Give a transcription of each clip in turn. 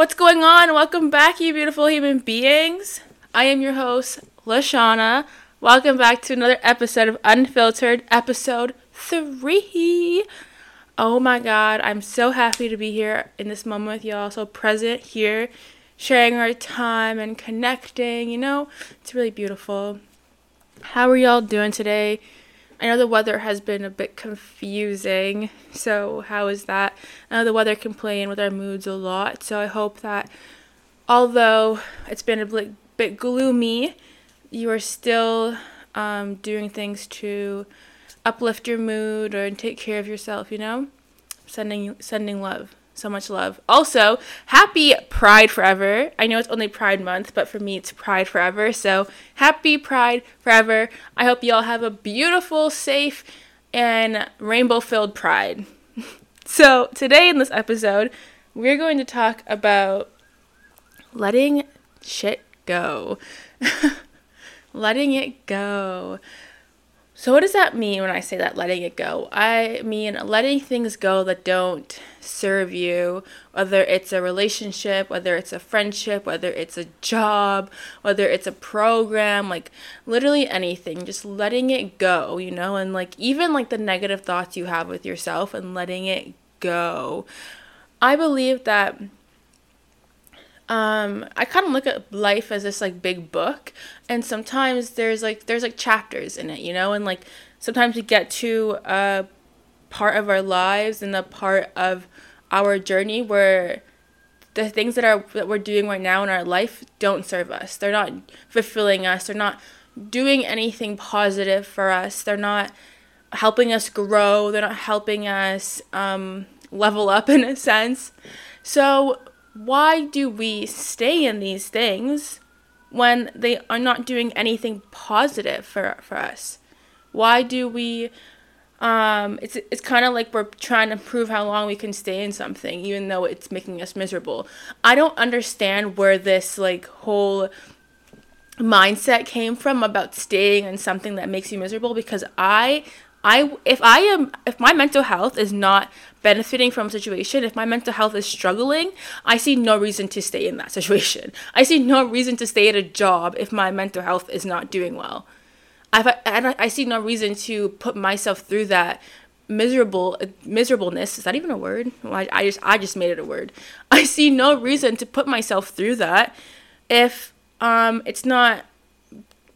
What's going on? Welcome back, you beautiful human beings. I am your host, Lashona. Welcome back to another episode of Unfiltered, episode three. Oh my god, I'm so happy to be here in this moment with y'all, so present here, sharing our time and connecting. You know, it's really beautiful. How are y'all doing today? I know the weather has been a bit confusing, so how is that? I know the weather can play in with our moods a lot, so I hope that although it's been a bit, bit gloomy, you are still um, doing things to uplift your mood or take care of yourself, you know? Sending sending love so much love. Also, happy Pride Forever. I know it's only Pride Month, but for me, it's Pride Forever. So, happy Pride Forever. I hope you all have a beautiful, safe, and rainbow filled Pride. so, today in this episode, we're going to talk about letting shit go. letting it go. So, what does that mean when I say that letting it go? I mean letting things go that don't serve you, whether it's a relationship, whether it's a friendship, whether it's a job, whether it's a program, like literally anything, just letting it go, you know, and like even like the negative thoughts you have with yourself and letting it go. I believe that um, I kind of look at life as this like big book, and sometimes there's like there's like chapters in it, you know, and like sometimes we get to a part of our lives and a part of our journey where the things that are that we're doing right now in our life don't serve us. They're not fulfilling us. They're not doing anything positive for us. They're not helping us grow. They're not helping us um, level up in a sense. So why do we stay in these things when they are not doing anything positive for, for us? Why do we um, it's it's kind of like we're trying to prove how long we can stay in something even though it's making us miserable. I don't understand where this like whole mindset came from about staying in something that makes you miserable because I I if I am if my mental health is not benefiting from a situation, if my mental health is struggling, I see no reason to stay in that situation. I see no reason to stay at a job if my mental health is not doing well. I've, I, I see no reason to put myself through that miserable miserableness is that even a word I, I just i just made it a word i see no reason to put myself through that if um it's not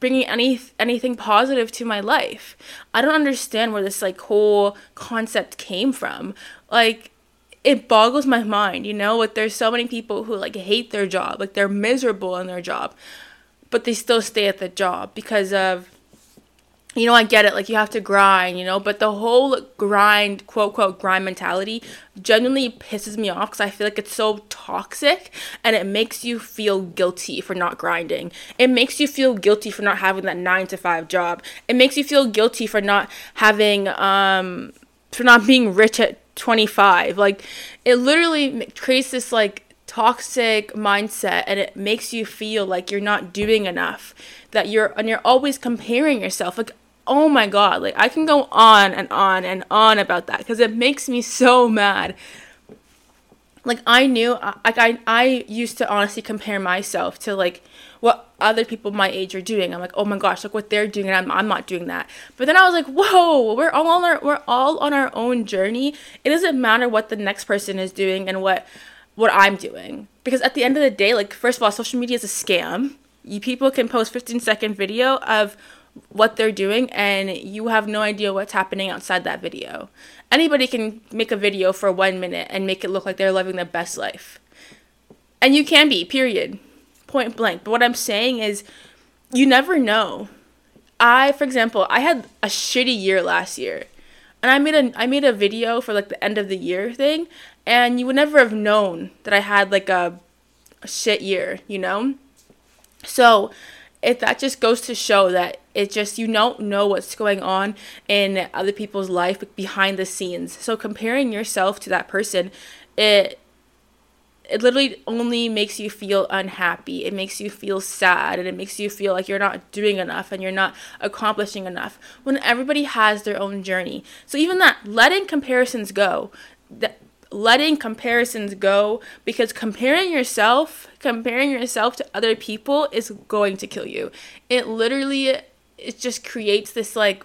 bringing any anything positive to my life. I don't understand where this like whole concept came from. Like it boggles my mind, you know, like there's so many people who like hate their job, like they're miserable in their job, but they still stay at the job because of you know, I get it, like you have to grind, you know, but the whole grind, quote, quote, grind mentality genuinely pisses me off because I feel like it's so toxic and it makes you feel guilty for not grinding. It makes you feel guilty for not having that nine to five job. It makes you feel guilty for not having, um, for not being rich at 25. Like, it literally creates this, like, toxic mindset and it makes you feel like you're not doing enough that you're and you're always comparing yourself like oh my god like i can go on and on and on about that because it makes me so mad. Like i knew uh, like I, I used to honestly compare myself to like what other people my age are doing. I'm like oh my gosh look what they're doing and i'm, I'm not doing that. But then i was like whoa we're all on our we're all on our own journey. It doesn't matter what the next person is doing and what what i'm doing. Because at the end of the day like first of all social media is a scam. You people can post 15 second video of what they're doing and you have no idea what's happening outside that video. Anybody can make a video for one minute and make it look like they're living their best life. And you can be, period. Point blank. But what I'm saying is, you never know. I, for example, I had a shitty year last year. And I made a I made a video for like the end of the year thing, and you would never have known that I had like a, a shit year, you know? So if that just goes to show that it just you don't know what's going on in other people's life behind the scenes so comparing yourself to that person it it literally only makes you feel unhappy. It makes you feel sad and it makes you feel like you're not doing enough and you're not accomplishing enough when everybody has their own journey. So even that letting comparisons go, that letting comparisons go because comparing yourself, comparing yourself to other people is going to kill you. It literally it just creates this like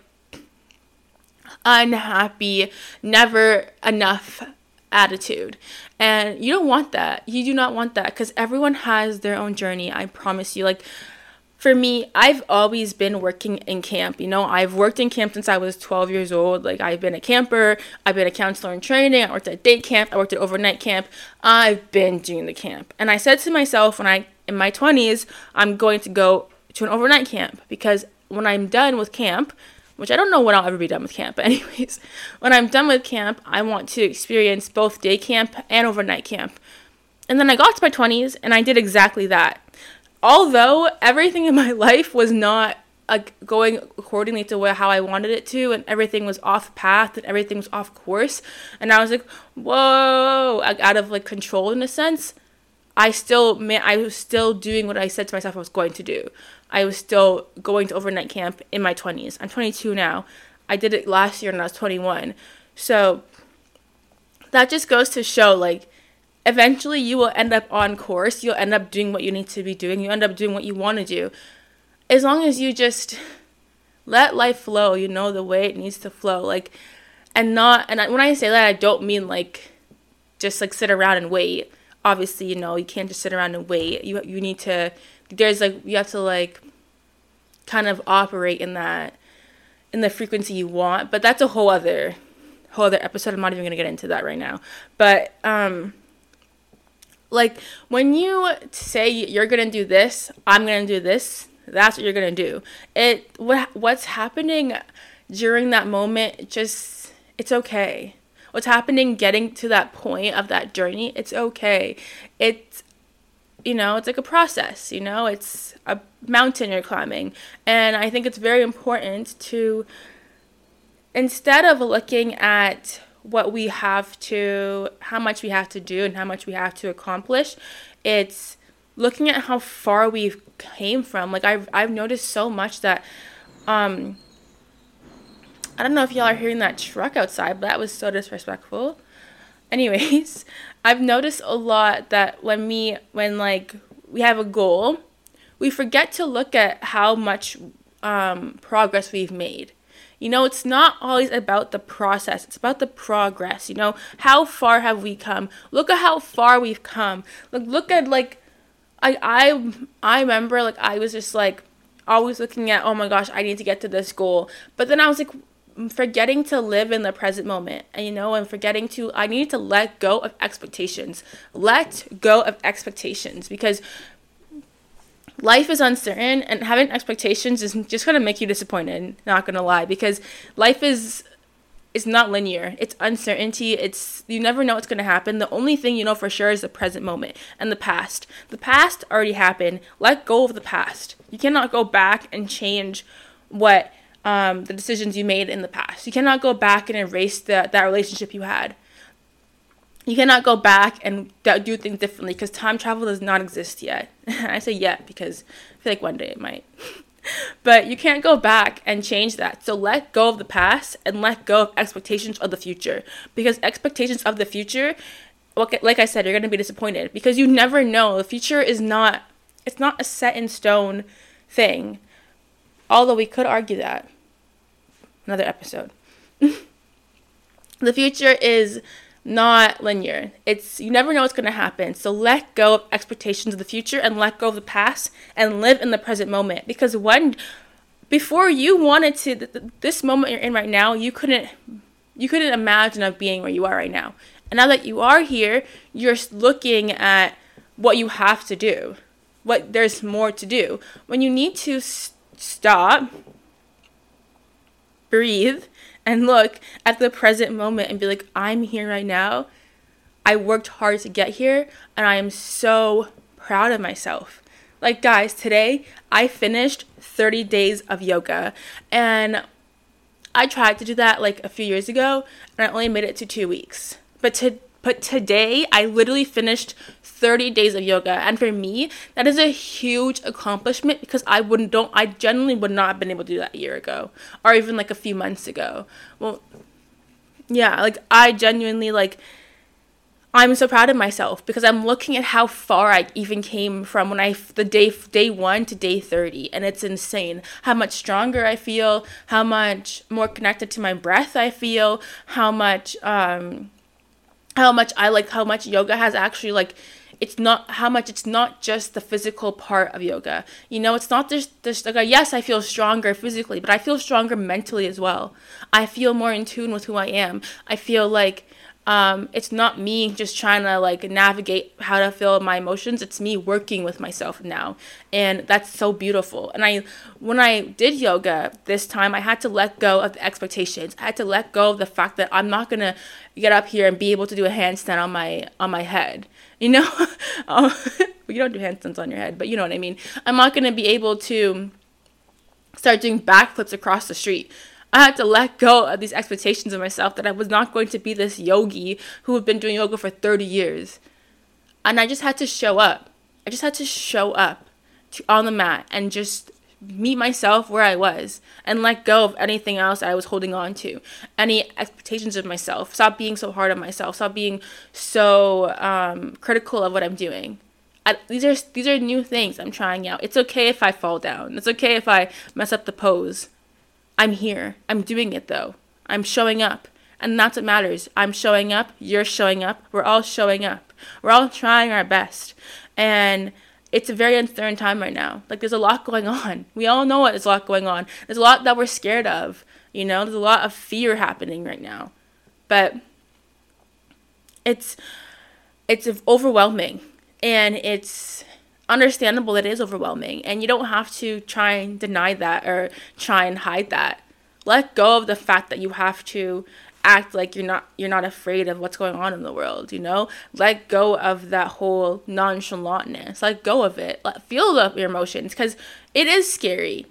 unhappy, never enough attitude. And you don't want that. You do not want that because everyone has their own journey. I promise you. Like, for me, I've always been working in camp. You know, I've worked in camp since I was 12 years old. Like, I've been a camper, I've been a counselor in training, I worked at day camp, I worked at overnight camp. I've been doing the camp. And I said to myself when I, in my 20s, I'm going to go to an overnight camp because when I'm done with camp, which I don't know when I'll ever be done with camp, but anyways, when I'm done with camp, I want to experience both day camp and overnight camp. And then I got to my 20s and I did exactly that although everything in my life was not going accordingly to what, how I wanted it to, and everything was off path and everything was off course, and I was like, whoa, out of like control in a sense. I still, I was still doing what I said to myself I was going to do. I was still going to overnight camp in my 20s. I'm 22 now. I did it last year when I was 21. So that just goes to show like eventually you will end up on course. You'll end up doing what you need to be doing. You end up doing what you want to do. As long as you just let life flow, you know, the way it needs to flow. Like, and not, and when I say that, I don't mean like just like sit around and wait. Obviously, you know, you can't just sit around and wait. You, you need to, there's like, you have to like kind of operate in that, in the frequency you want. But that's a whole other, whole other episode. I'm not even going to get into that right now. But, um, like when you say you're gonna do this, I'm gonna do this. That's what you're gonna do. It what what's happening during that moment? Just it's okay. What's happening getting to that point of that journey? It's okay. It's you know, it's like a process. You know, it's a mountain you're climbing, and I think it's very important to instead of looking at what we have to, how much we have to do and how much we have to accomplish. It's looking at how far we've came from. Like I've I've noticed so much that, um, I don't know if y'all are hearing that truck outside, but that was so disrespectful. Anyways, I've noticed a lot that when we when like we have a goal, we forget to look at how much um, progress we've made. You know, it's not always about the process, it's about the progress. You know, how far have we come? Look at how far we've come. Look look at like I I I remember like I was just like always looking at, oh my gosh, I need to get to this goal. But then I was like forgetting to live in the present moment and you know and forgetting to i need to let go of expectations. Let go of expectations because life is uncertain and having expectations is just going to make you disappointed not going to lie because life is is not linear. It's uncertainty. It's you never know what's going to happen. The only thing you know for sure is the present moment and the past. The past already happened. Let go of the past. You cannot go back and change what um, the decisions you made in the past you cannot go back and erase the, that relationship you had you cannot go back and do things differently because time travel does not exist yet. I say yet because I feel like one day it might. but you can't go back and change that. So let go of the past and let go of expectations of the future because expectations of the future like I said, you're going to be disappointed because you never know. The future is not it's not a set in stone thing. Although we could argue that. Another episode. the future is not linear. It's you never know what's going to happen. So let go of expectations of the future and let go of the past and live in the present moment because when before you wanted to this moment you're in right now, you couldn't you couldn't imagine of being where you are right now. And now that you are here, you're looking at what you have to do. What there's more to do. When you need to stop, breathe, and look at the present moment and be like, I'm here right now. I worked hard to get here and I am so proud of myself. Like, guys, today I finished 30 days of yoga and I tried to do that like a few years ago and I only made it to two weeks. But to but today I literally finished 30 days of yoga. And for me that is a huge accomplishment because i wouldn't don't i generally would not have been able to do that a year ago or even like a few months ago. Well yeah like i genuinely like I'm so proud of myself because I'm looking at how far I even came from when I the day day 1 to day 30 and it's insane how much stronger I feel, how much more connected to my breath I feel, how much um how much I like how much yoga has actually like it's not how much it's not just the physical part of yoga. You know, it's not just this like yes, I feel stronger physically, but I feel stronger mentally as well. I feel more in tune with who I am. I feel like um, it's not me just trying to like navigate how to feel my emotions. It's me working with myself now, and that's so beautiful. And I, when I did yoga this time, I had to let go of the expectations. I had to let go of the fact that I'm not gonna get up here and be able to do a handstand on my on my head. You know, um, you don't do handstands on your head, but you know what I mean. I'm not gonna be able to start doing backflips across the street. I had to let go of these expectations of myself that I was not going to be this yogi who had been doing yoga for 30 years. And I just had to show up. I just had to show up to, on the mat and just meet myself where I was and let go of anything else I was holding on to, any expectations of myself. Stop being so hard on myself. Stop being so um, critical of what I'm doing. I, these are these are new things I'm trying out. It's okay if I fall down. It's okay if I mess up the pose. I'm here. I'm doing it though. I'm showing up. And that's what matters. I'm showing up. You're showing up. We're all showing up. We're all trying our best. And it's a very uncertain time right now. Like there's a lot going on. We all know. There's a lot going on. There's a lot that we're scared of. You know, there's a lot of fear happening right now. But it's it's overwhelming and it's understandable it is overwhelming and you don't have to try and deny that or try and hide that. Let go of the fact that you have to act like you're not you're not afraid of what's going on in the world you know? Let go of that whole nonchalantness. Let go of it. Let feel the, your emotions because it is scary.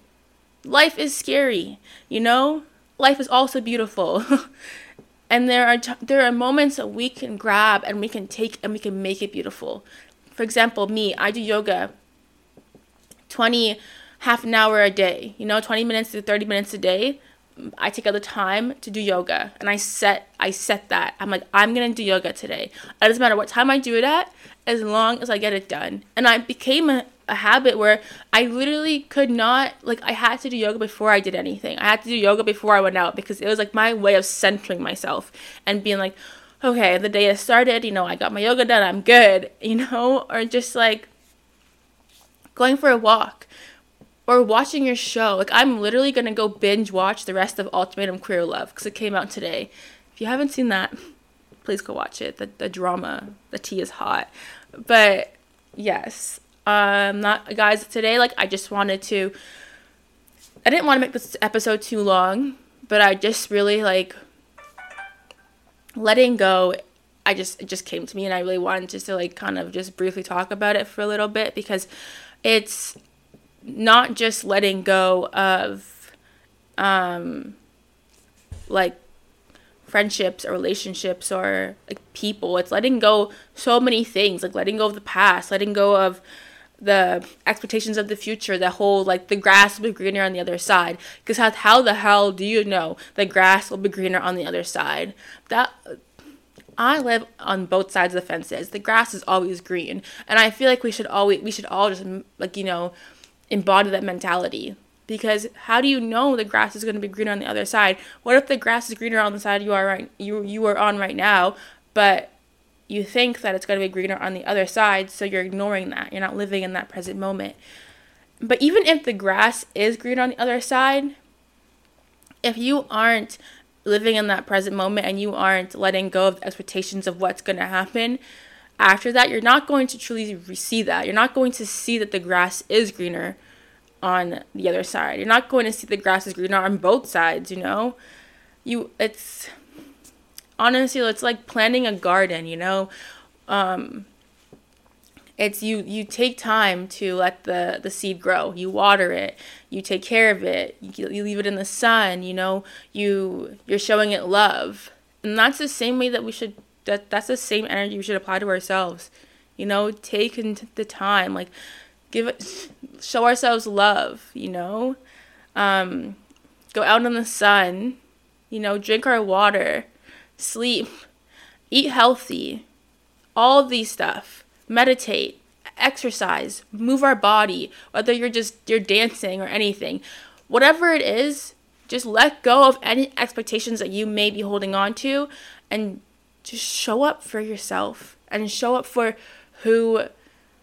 Life is scary you know? Life is also beautiful. And there are t- there are moments that we can grab and we can take and we can make it beautiful for example, me, I do yoga 20 half an hour a day, you know, 20 minutes to 30 minutes a day. I take out the time to do yoga and I set I set that. I'm like I'm to do yoga today. It doesn't matter what time I do it at as long as I get it done. And I became a, a habit where I literally could not like I had to do yoga before I did anything. I had to do yoga before I went out because it was like my way of centering myself and being like okay, the day has started, you know, I got my yoga done, I'm good, you know, or just like going for a walk or watching your show. Like, I'm literally gonna go binge watch the rest of Ultimatum Queer Love because it came out today. If you haven't seen that, please go watch it. The, the drama, the tea is hot. But yes, um, not guys, today, like, I just wanted to. I didn't want to make this episode too long, but I just really like letting go I just it just came to me and I really wanted just to like kind of just briefly talk about it for a little bit because it's not just letting go of um like friendships or relationships or like people. It's letting go so many things like letting go of the past letting go of the expectations of the future, the whole like the grass will be greener on the other side. Because how, how the hell do you know the grass will be greener on the other side? That I live on both sides of the fences. The grass is always green, and I feel like we should always we should all just like you know embody that mentality. Because how do you know the grass is going to be greener on the other side? What if the grass is greener on the side you are right you you are on right now, but you think that it's going to be greener on the other side, so you're ignoring that. You're not living in that present moment. But even if the grass is greener on the other side, if you aren't living in that present moment and you aren't letting go of the expectations of what's going to happen after that, you're not going to truly see that. You're not going to see that the grass is greener on the other side. You're not going to see the grass is greener on both sides, you know? You it's honestly it's like planting a garden you know? Um, it's you you take time to let the the seed grow. You water it. You take care of it. You, you leave it in the sun you know? You you're showing it love. And that's the same way that we should that that's the same energy we should apply to ourselves. You know take the time like give it show ourselves love you know? Um, go out in the sun you know drink our water sleep, eat healthy, all these stuff. Meditate, exercise, move our body, whether you're just you're dancing or anything. Whatever it is, just let go of any expectations that you may be holding on to and just show up for yourself and show up for who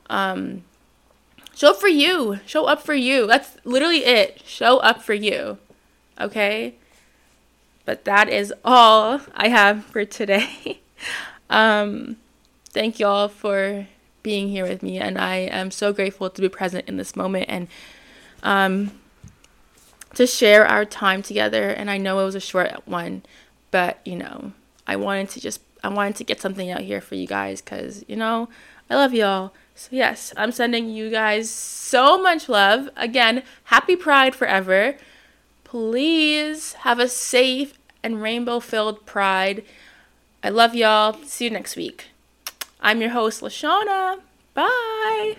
um show up for you. Show up for you. That's literally it. Show up for you. Okay? But that is all I have for today. um thank y'all for being here with me and I am so grateful to be present in this moment and um to share our time together. And I know it was a short one, but you know, I wanted to just I wanted to get something out here for you guys because you know I love y'all. So yes, I'm sending you guys so much love. Again, happy Pride forever. Please have a safe and rainbow filled pride. I love y'all. See you next week. I'm your host, Lashona. Bye.